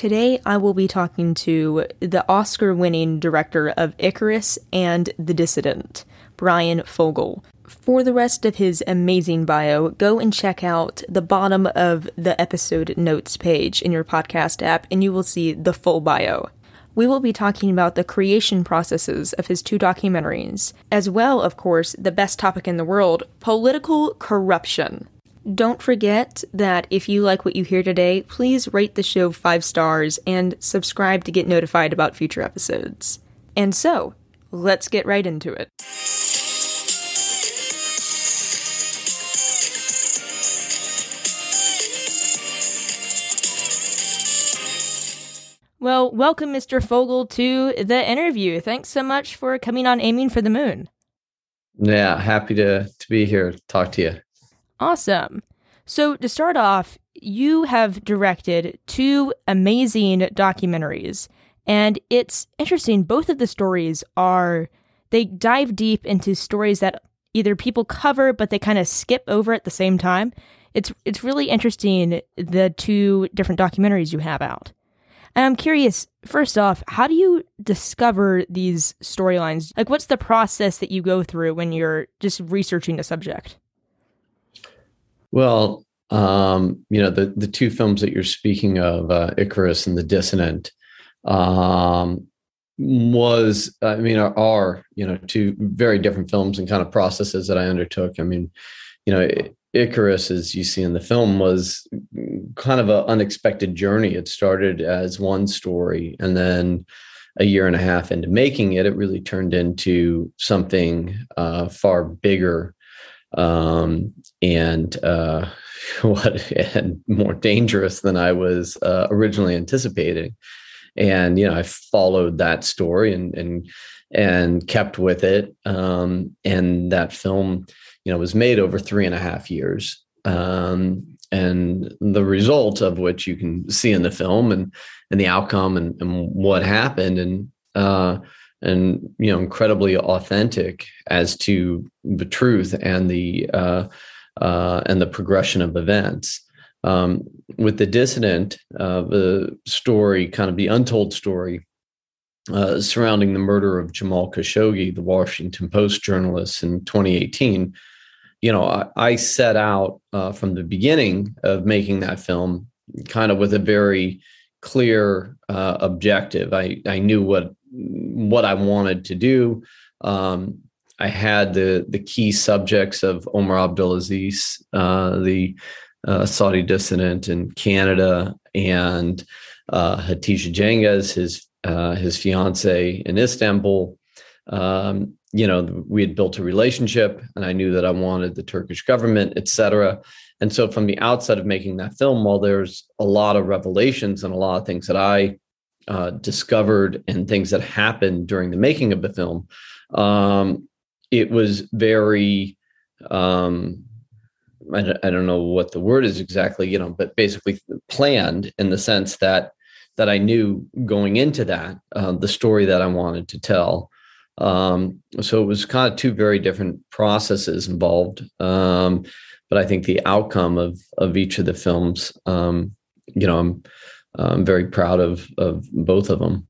Today, I will be talking to the Oscar winning director of Icarus and The Dissident, Brian Fogel. For the rest of his amazing bio, go and check out the bottom of the episode notes page in your podcast app, and you will see the full bio. We will be talking about the creation processes of his two documentaries, as well, of course, the best topic in the world political corruption. Don't forget that if you like what you hear today, please rate the show five stars and subscribe to get notified about future episodes. And so, let's get right into it. Well, welcome, Mr. Fogel, to the interview. Thanks so much for coming on Aiming for the Moon. Yeah, happy to to be here, talk to you. Awesome. So, to start off, you have directed two amazing documentaries, and it's interesting. Both of the stories are, they dive deep into stories that either people cover, but they kind of skip over at the same time. It's, it's really interesting, the two different documentaries you have out. And I'm curious, first off, how do you discover these storylines? Like, what's the process that you go through when you're just researching a subject? Well, um, you know, the the two films that you're speaking of, uh, Icarus and The Dissident, um, was I mean are, are, you know two very different films and kind of processes that I undertook. I mean, you know, Icarus, as you see in the film, was kind of an unexpected journey. It started as one story, and then a year and a half into making it, it really turned into something uh, far bigger um, and uh, what and more dangerous than I was uh, originally anticipating. And you know, I followed that story and and and kept with it. Um, and that film, you know, was made over three and a half years. Um, and the result of which you can see in the film and and the outcome and, and what happened and uh, and you know incredibly authentic as to the truth and the uh, uh, and the progression of events. Um, with the dissident, uh, the story, kind of the untold story uh, surrounding the murder of Jamal Khashoggi, the Washington Post journalist, in 2018. You know, I, I set out uh, from the beginning of making that film, kind of with a very clear uh, objective. I I knew what what I wanted to do. Um, I had the the key subjects of Omar Abdulaziz, uh, the uh, Saudi dissident in Canada, and uh, Hatice Cengiz, his uh, his fiance in Istanbul. Um, you know, we had built a relationship, and I knew that I wanted the Turkish government, et cetera. And so, from the outset of making that film, while there's a lot of revelations and a lot of things that I uh, discovered and things that happened during the making of the film, um, it was very, um, I, don't, I don't know what the word is exactly, you know, but basically planned in the sense that that I knew going into that uh, the story that I wanted to tell. Um, so it was kind of two very different processes involved. Um, but I think the outcome of of each of the films, um, you know, I'm I'm very proud of of both of them.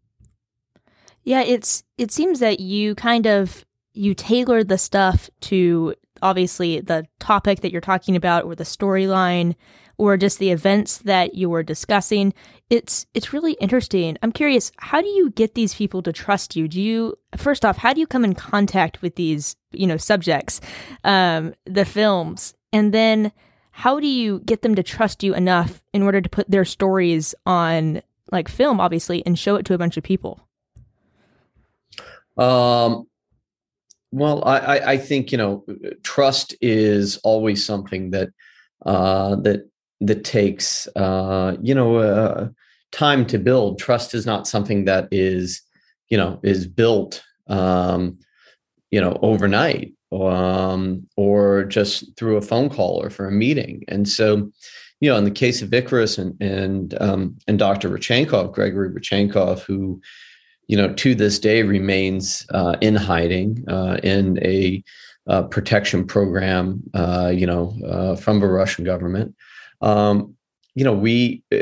Yeah, it's it seems that you kind of you tailor the stuff to obviously the topic that you're talking about or the storyline or just the events that you were discussing. It's it's really interesting. I'm curious, how do you get these people to trust you? Do you first off, how do you come in contact with these, you know, subjects, um, the films, and then how do you get them to trust you enough in order to put their stories on like film obviously and show it to a bunch of people? Um well i i think you know trust is always something that uh that that takes uh you know uh, time to build. Trust is not something that is you know is built um you know overnight um, or just through a phone call or for a meeting. And so, you know, in the case of Icarus and and um, and Dr. Rodchenkov, Gregory Rodchenkov, who, you know, to this day remains uh, in hiding uh, in a uh, protection program, uh, you know, uh, from the Russian government. Um, you know, we uh,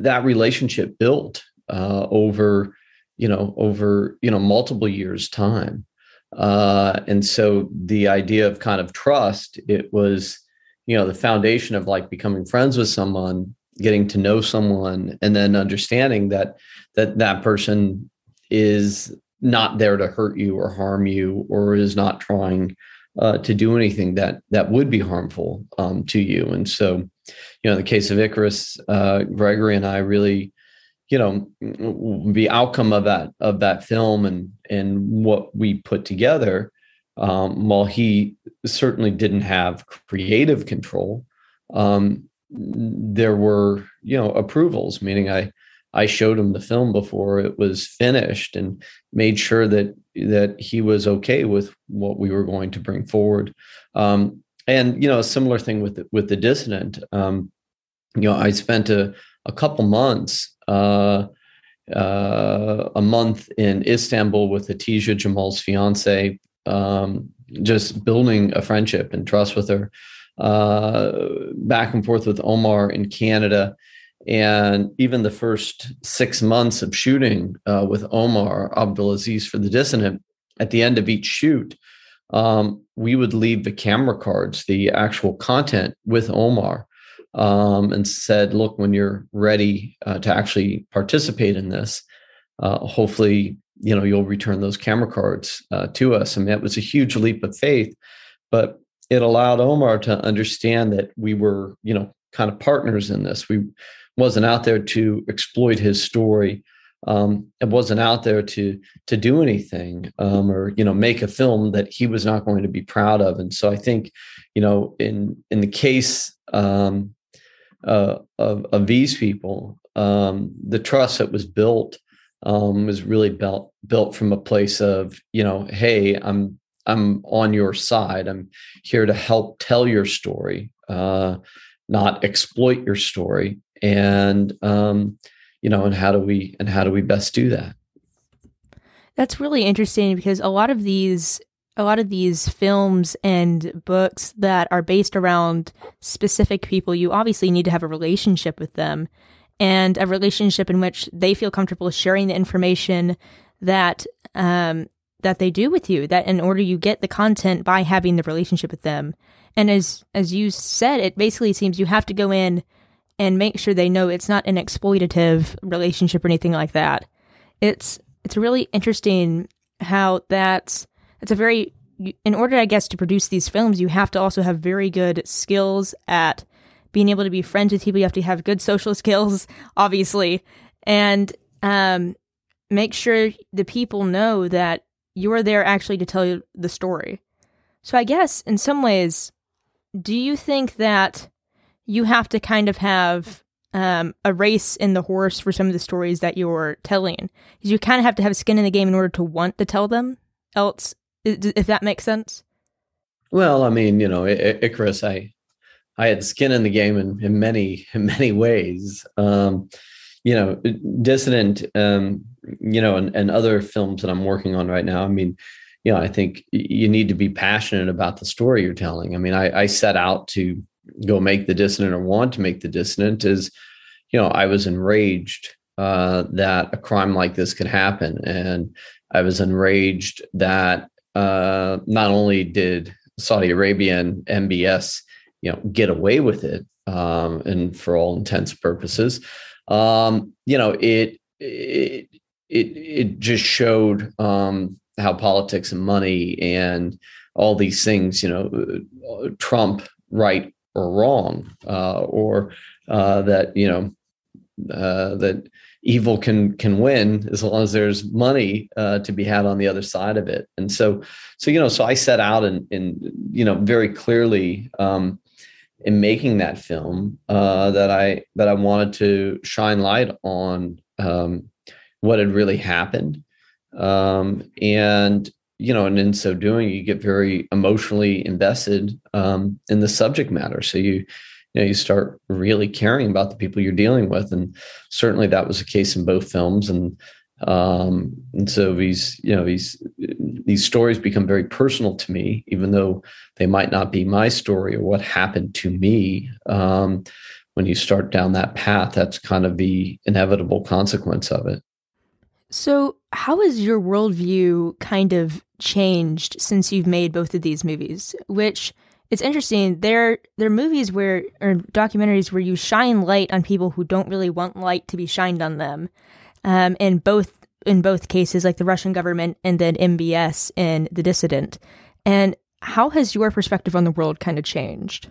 that relationship built uh, over, you know, over you know multiple years time, uh, and so the idea of kind of trust, it was, you know, the foundation of like becoming friends with someone, getting to know someone, and then understanding that that that person is not there to hurt you or harm you or is not trying uh, to do anything that that would be harmful um, to you. And so, you know, in the case of Icarus, uh, Gregory and I really, you know, the outcome of that of that film and and what we put together, um, while he certainly didn't have creative control, um, there were you know approvals. Meaning, I I showed him the film before it was finished and made sure that that he was okay with what we were going to bring forward. Um, and you know, a similar thing with the, with the dissident. Um, you know, I spent a a couple months, uh, uh, a month in Istanbul with Hatice Jamal's fiance, um, just building a friendship and trust with her. Uh, back and forth with Omar in Canada and even the first six months of shooting uh, with Omar Abdulaziz for The Dissident, at the end of each shoot, um, we would leave the camera cards, the actual content with Omar, um, and said, look, when you're ready uh, to actually participate in this, uh, hopefully, you know, you'll return those camera cards uh, to us. I mean, it was a huge leap of faith, but it allowed Omar to understand that we were, you know, kind of partners in this. We wasn't out there to exploit his story. Um, it wasn't out there to to do anything um, or you know make a film that he was not going to be proud of. And so I think, you know, in in the case um, uh, of of these people, um, the trust that was built um, was really built built from a place of you know, hey, I'm I'm on your side. I'm here to help tell your story, uh, not exploit your story and um, you know and how do we and how do we best do that that's really interesting because a lot of these a lot of these films and books that are based around specific people you obviously need to have a relationship with them and a relationship in which they feel comfortable sharing the information that um, that they do with you that in order you get the content by having the relationship with them and as as you said it basically seems you have to go in and make sure they know it's not an exploitative relationship or anything like that. It's it's really interesting how that's it's a very in order I guess to produce these films you have to also have very good skills at being able to be friends with people you have to have good social skills obviously and um, make sure the people know that you're there actually to tell the story. So I guess in some ways do you think that you have to kind of have um, a race in the horse for some of the stories that you're telling. Because you kind of have to have skin in the game in order to want to tell them. Else, if that makes sense. Well, I mean, you know, Icarus, I, I had skin in the game in, in many, in many ways. Um, you know, Dissident, um, you know, and, and other films that I'm working on right now. I mean, you know, I think you need to be passionate about the story you're telling. I mean, I, I set out to go make the dissident or want to make the dissident is, you know, I was enraged uh, that a crime like this could happen, and I was enraged that uh, not only did Saudi Arabia and MBS, you know, get away with it, um, and for all intents and purposes, um, you know, it it it it just showed um, how politics and money and all these things, you know, Trump right or wrong, uh, or uh, that you know uh, that evil can can win as long as there's money uh, to be had on the other side of it. And so, so you know, so I set out and and you know very clearly um, in making that film uh, that I that I wanted to shine light on um, what had really happened um, and you know, and in so doing, you get very emotionally invested um, in the subject matter. So you, you know, you start really caring about the people you're dealing with, and certainly that was the case in both films. And um, and so these, you know, these these stories become very personal to me, even though they might not be my story or what happened to me. Um, when you start down that path, that's kind of the inevitable consequence of it. So, how has your worldview kind of changed since you've made both of these movies? Which it's interesting. They're they're movies where or documentaries where you shine light on people who don't really want light to be shined on them. Um, in both in both cases, like the Russian government and then MBS and the dissident. And how has your perspective on the world kind of changed?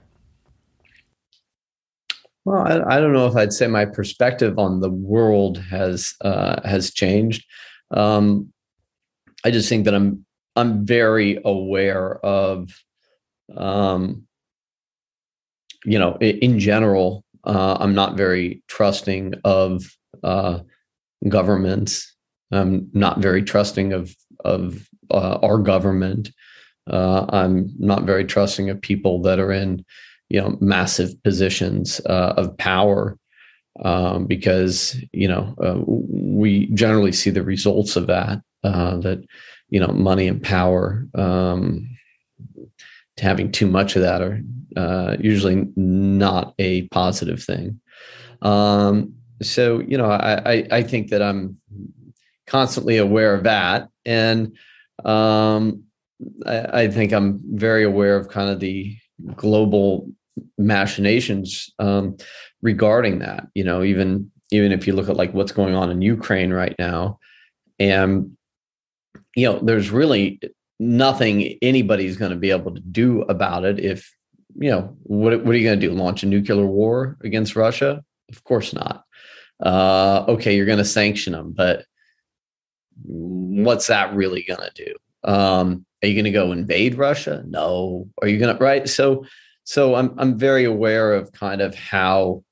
Well, I, I, don't know if I'd say my perspective on the world has uh, has changed. Um, I just think that I'm I'm very aware of, um, you know, in, general, uh, I'm not very trusting of uh, governments. I'm not very trusting of of uh, our government. Uh, I'm not very trusting of people that are in you know massive positions uh, of power um, because you know uh, we generally see the results of that uh, that you know money and power um, having too much of that are uh, usually not a positive thing um, so you know I, I, I think that I'm constantly aware of that and um, I, I think I'm very aware of kind of the global machinations um, regarding that. You know, even even if you look at like what's going on in Ukraine right now, and you know, there's really nothing anybody's going to be able to do about it. If you know, what what are you going to do? Launch a nuclear war against Russia? Of course not. Uh, okay, you're going to sanction them, but what's that really going to do? Um, are you going to go invade Russia? No. Are you going to right? So so I'm I'm very aware of kind of how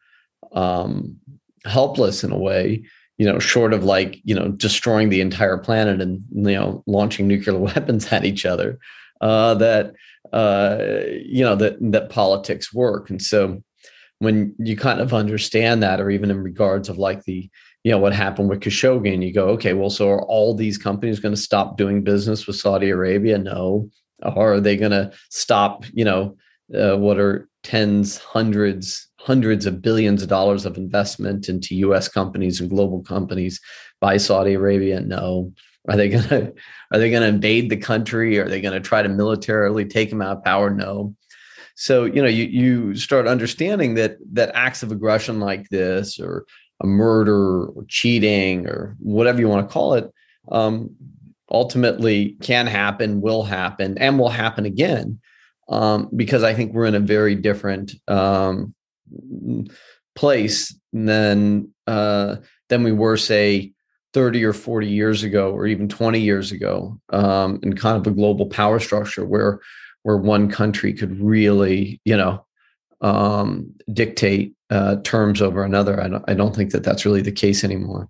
um, helpless in a way, you know, short of like you know destroying the entire planet and you know launching nuclear weapons at each other, uh, that uh, you know that that politics work. And so when you kind of understand that, or even in regards of like the you know what happened with Khashoggi, and you go, okay, well, so are all these companies going to stop doing business with Saudi Arabia? No. Or are they going to stop, you know, uh, what are tens, hundreds, hundreds of billions of dollars of investment into U.S. companies and global companies by Saudi Arabia? No. Are they gonna Are they gonna invade the country? Are they gonna try to militarily take them out of power? No. So you know you you start understanding that that acts of aggression like this, or a murder, or cheating, or whatever you want to call it, um, ultimately can happen, will happen, and will happen again um, because I think we're in a very different um, place than uh, than we were, say, 30 or 40 years ago, or even 20 years ago, um, in kind of a global power structure where where one country could really, you know, um, dictate uh, terms over another. I don't, I don't think that that's really the case anymore.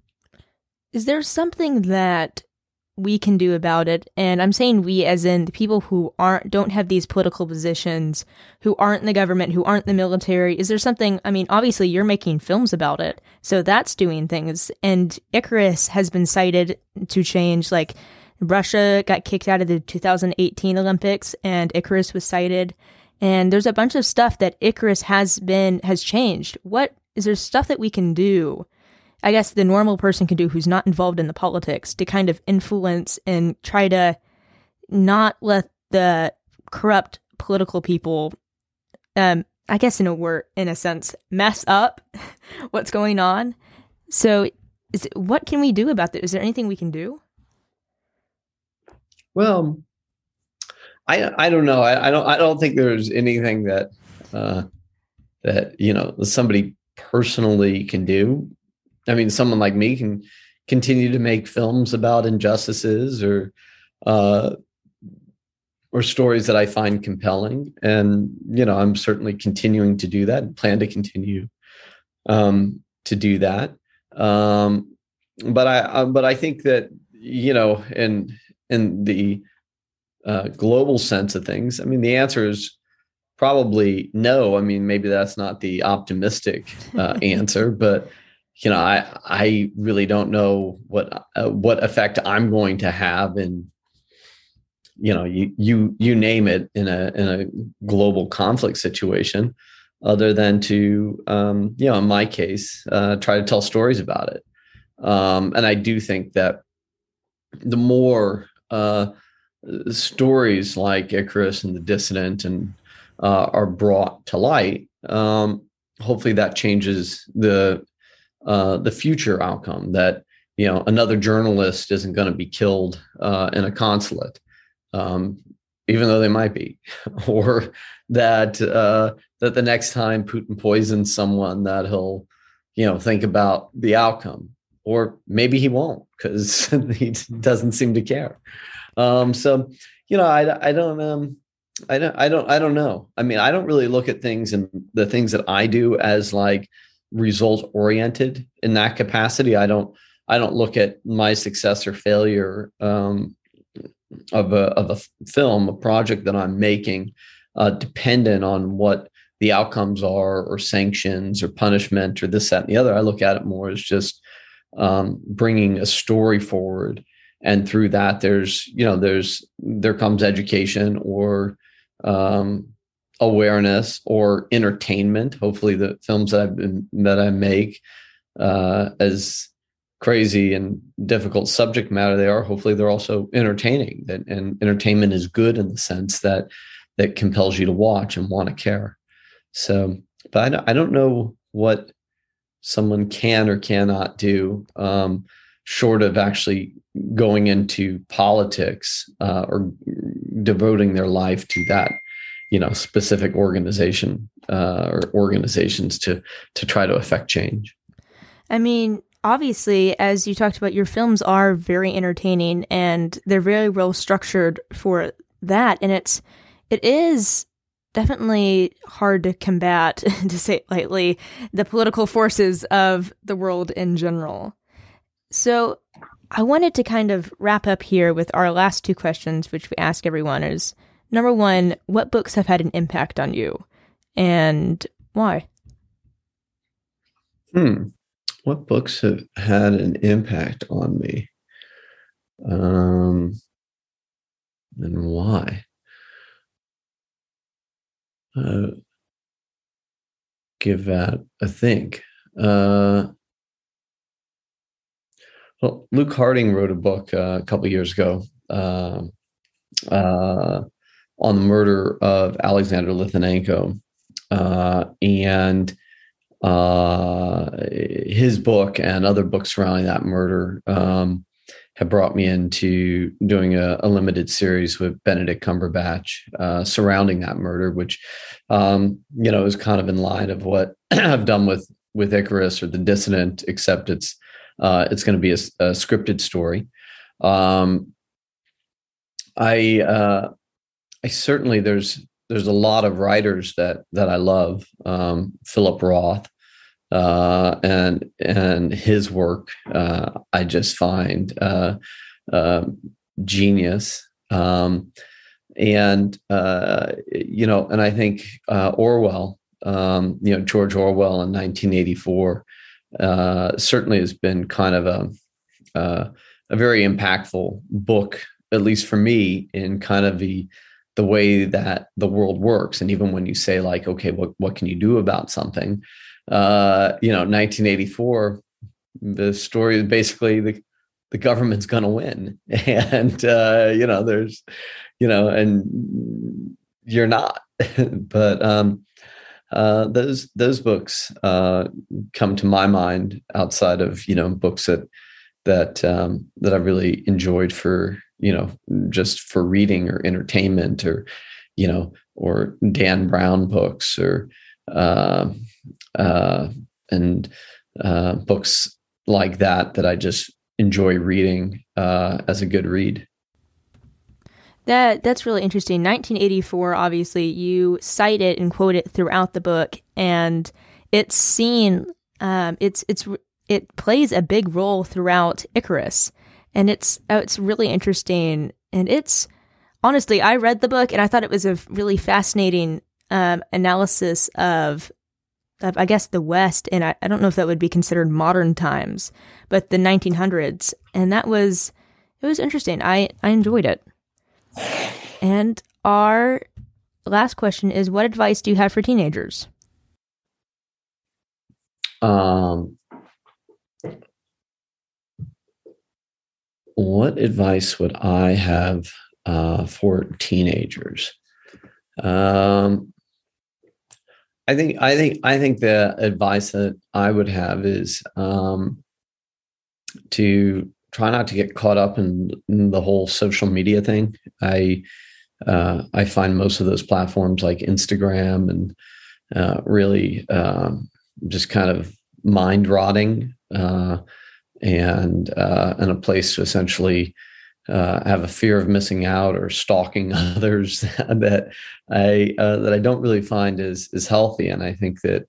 Is there something that we can do about it. And i'm saying we as in the people who aren't don't have these political positions who aren't in the government who aren't in the military. Is there something i mean obviously you're making films about it. So that's doing things. And icarus has been cited to change like russia got kicked out of the 2018 olympics and icarus was cited. And there's a bunch of stuff that icarus has been has changed. What is there stuff that we can do I guess the normal person can do who's not involved in the politics to kind of influence and try to not let the corrupt political people um I guess in a word in a sense mess up what's going on. So is, what can we do about that? Is there anything we can do? Well, I I don't know. I, I don't I don't think there's anything that uh that you know somebody personally can do I mean, someone like me can continue to make films about injustices or uh, or stories that I find compelling, and you know, I'm certainly continuing to do that and plan to continue um, to do that. Um, but I, uh, but I think that you know, in in the uh, global sense of things, I mean, the answer is probably no. I mean, maybe that's not the optimistic uh, answer, but you know, I I really don't know what uh, what effect I'm going to have in you know you you you name it in a in a global conflict situation other than to, um, you know, in my case, uh, try to tell stories about it. Um, and I do think that the more uh, stories like Icarus and the Dissident and uh, are brought to light, um, hopefully that changes the uh, the future outcome. That you know another journalist isn't going to be killed uh, in a consulate, um, even though they might be, or that uh, that the next time Putin poisons someone, that he'll you know think about the outcome, or maybe he won't because he doesn't seem to care. Um, so you know, I I don't um I don't I don't I don't know. I mean, I don't really look at things and the things that I do as like result oriented in that capacity. I don't I don't look at my success or failure um, of a of a film, a project that I'm making, uh, dependent on what the outcomes are, or sanctions, or punishment, or this, that, and the other. I look at it more as just um, bringing a story forward, and through that, there's you know there's there comes education or um, awareness or entertainment. Hopefully, the films that I've been, that I make, uh, as crazy and difficult subject matter they are, hopefully they're also entertaining. And, and entertainment is good in the sense that that compels you to watch and want to care. So, but I don't, I don't know what someone can or cannot do, um, short of actually going into politics uh, or devoting their life to that you know specific organization uh, or organizations to to try to affect change. I mean obviously as you talked about your films are very entertaining and they're very well structured for that. And it's it is definitely hard to combat to say it lightly the political forces of the world in general. So i wanted to kind of wrap up here with our last two questions which we ask everyone is Number one, what books have had an impact on you and why? Hmm. What books have had an impact on me? Um, and why? Uh, give that a think. Uh, well, Luke Harding wrote a book uh, a couple years ago. Uh, uh, on the murder of Alexander Litvinenko. Uh, and uh, his book and other books surrounding that murder um, have brought me into doing a, a limited series with Benedict Cumberbatch uh, surrounding that murder, which um, you know is kind of in line of what I've done with with Icarus or the Dissident, except it's uh, it's going to be a, a, scripted story. Um, I uh, I certainly there's there's a lot of writers that that I love. Um, Philip Roth uh, and and his work uh, I just find uh, um, genius. Um, and uh, you know, and I think uh, Orwell, um, you know, George Orwell in 1984, uh, certainly has been kind of a a very impactful book, at least for me, in kind of the the way that the world works and even when you say like okay what what can you do about something? Uh you know 1984 the story is basically the the government's going to win. And uh you know there's you know and you're not. But um uh those those books uh come to my mind outside of you know books that that um that I really enjoyed for you know, just for reading or entertainment or, you know, or Dan Brown books or, uh, uh, and uh, books like that that I just enjoy reading uh, as a good read. That that's really interesting. 1984, obviously, you cite it and quote it throughout the book, and it's seen. Um, it's it's it plays a big role throughout Icarus and it's uh, it's really interesting. And it's honestly, I read the book and I thought it was a really fascinating um, analysis of, of, I guess, the West, and I, I don't know if that would be considered modern times, but the 1900s, and that was it was interesting. I I enjoyed it. And our last question is, what advice do you have for teenagers? Um, what advice would I have uh, for teenagers? Um, I think I think I think the advice that I would have is um, to try not to get caught up in, in the whole social media thing. I uh, I find most of those platforms like Instagram and uh, really uh, just kind of mind rotting uh, and uh, and a place to essentially uh, have a fear of missing out or stalking others that I uh, that I don't really find is is healthy. And I think that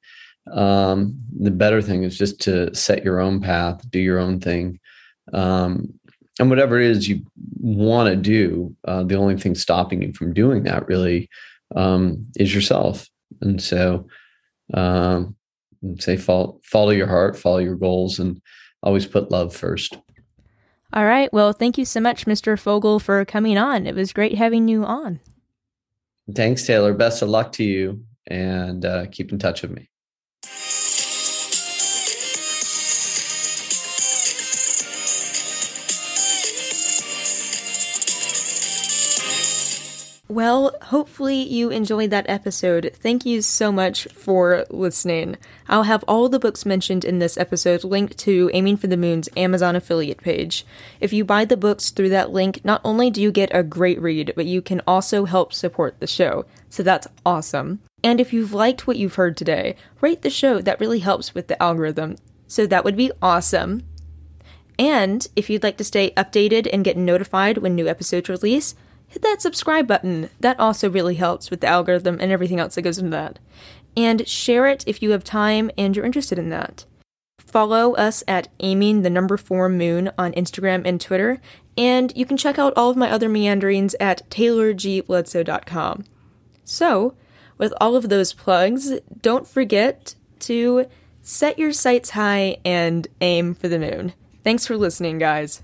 um, the better thing is just to set your own path, do your own thing, um, and whatever it is you want to do. Uh, the only thing stopping you from doing that really um, is yourself. And so, um, say follow follow your heart, follow your goals, and always put love first. All right. Well, thank you so much, Mr. Fogel, for coming on. It was great having you on. Thanks, Taylor. Best of luck to you and uh, keep in touch with me. Well, hopefully you enjoyed that episode. Thank you so much for listening. I'll have all the books mentioned in this episode linked to Aiming for the Moon's Amazon affiliate page. If you buy the books through that link, not only do you get a great read, but you can also help support the show. So that's awesome. And if you've liked what you've heard today, rate the show. That really helps with the algorithm. So that would be awesome. And if you'd like to stay updated and get notified when new episodes release, hit that subscribe button. That also really helps with the algorithm and everything else that goes into that. And share it if you have time and you're interested in that. Follow us at aiming the number four moon on Instagram and Twitter, and you can check out all of my other meanderings at taylorgbledsoe.com. So, with all of those plugs, don't forget to set your sights high and aim for the moon. Thanks for listening, guys.